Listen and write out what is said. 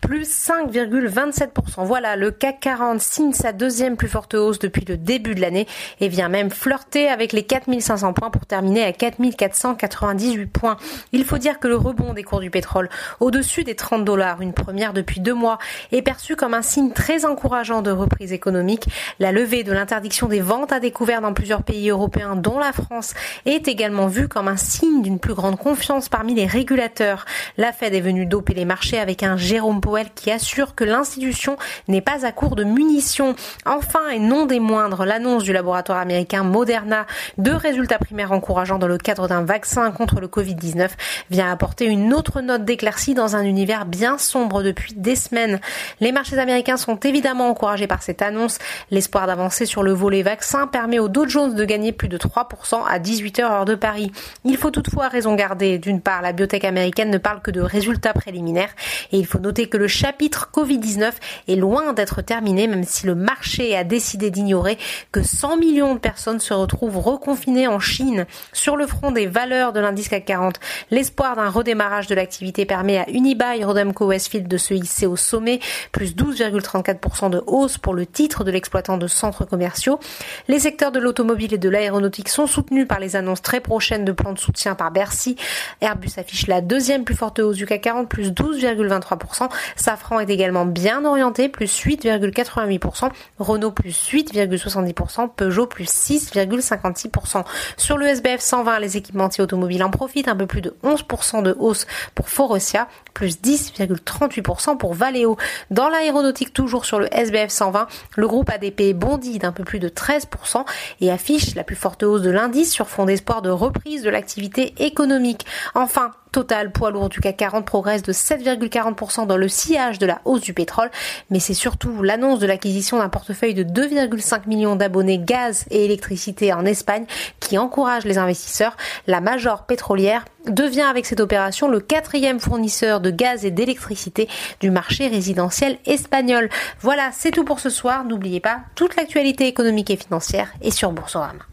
plus 5,27%. Voilà, le CAC 40 signe sa deuxième plus forte hausse depuis le début de l'année et vient même flirter avec les 4500 points pour terminer à 4498 points. Il faut dire que le rebond des cours du pétrole au-dessus des 30 dollars, une première depuis deux mois, est perçu comme un signe très encourageant de reprise économique. La levée de l'interdiction des ventes à découvert dans plusieurs pays européens, dont la France, est également vue comme un signe d'une plus grande confiance parmi les régulateurs. La Fed est venue doper les marchés avec un Jérôme Powell qui assure que l'institution n'est pas à court de munitions. Enfin, et non des moindres, l'annonce du laboratoire américain Moderna de résultats primaires encourageants dans le cadre d'un vaccin contre le Covid-19 vient apporter une autre note d'éclaircie dans un univers bien sombre depuis des semaines. Les marchés américains sont évidemment encouragés par cette annonce. L'espoir d'avancer sur le volet vaccin permet au Dow Jones de gagner plus de 3% à 18h heure de Paris. Il faut toutefois raison garder. D'une part, la biotech américaine ne parle que de résultats préliminaires et il faut noter que le chapitre Covid-19 est loin d'être terminé, même si le marché a décidé d'ignorer que 100 millions de personnes se retrouvent reconfinées en Chine. Sur le front des valeurs de l'indice CAC 40, l'espoir d'un redémarrage de l'activité permet à Unibail Rodamco Westfield de se hisser au sommet, plus 12,34% de hausse pour le titre de l'exploitant de centres commerciaux. Les secteurs de l'automobile et de l'aéronautique sont soutenus par les annonces très prochaines de plans de soutien par Bercy. Airbus affiche la deuxième plus forte hausse du CAC 40, plus 12,23%. Safran est également bien orienté, plus 8,88%, Renault plus 8,70%, Peugeot plus 6,56%. Sur le SBF 120, les équipementiers automobiles en profitent, un peu plus de 11% de hausse pour Faurecia, plus 10,38% pour Valeo. Dans l'aéronautique, toujours sur le SBF 120, le groupe ADP bondit d'un peu plus de 13% et affiche la plus forte hausse de l'indice sur fond d'espoir de reprise de l'activité économique. Enfin, Total, poids lourd du CAC 40, progresse de 7,40% dans le sillage de la hausse du pétrole, mais c'est surtout l'annonce de l'acquisition d'un portefeuille de 2,5 millions d'abonnés gaz et électricité en Espagne qui encourage les investisseurs. La Major pétrolière devient avec cette opération le quatrième fournisseur de gaz et d'électricité du marché résidentiel espagnol. Voilà, c'est tout pour ce soir. N'oubliez pas, toute l'actualité économique et financière est sur Boursorama.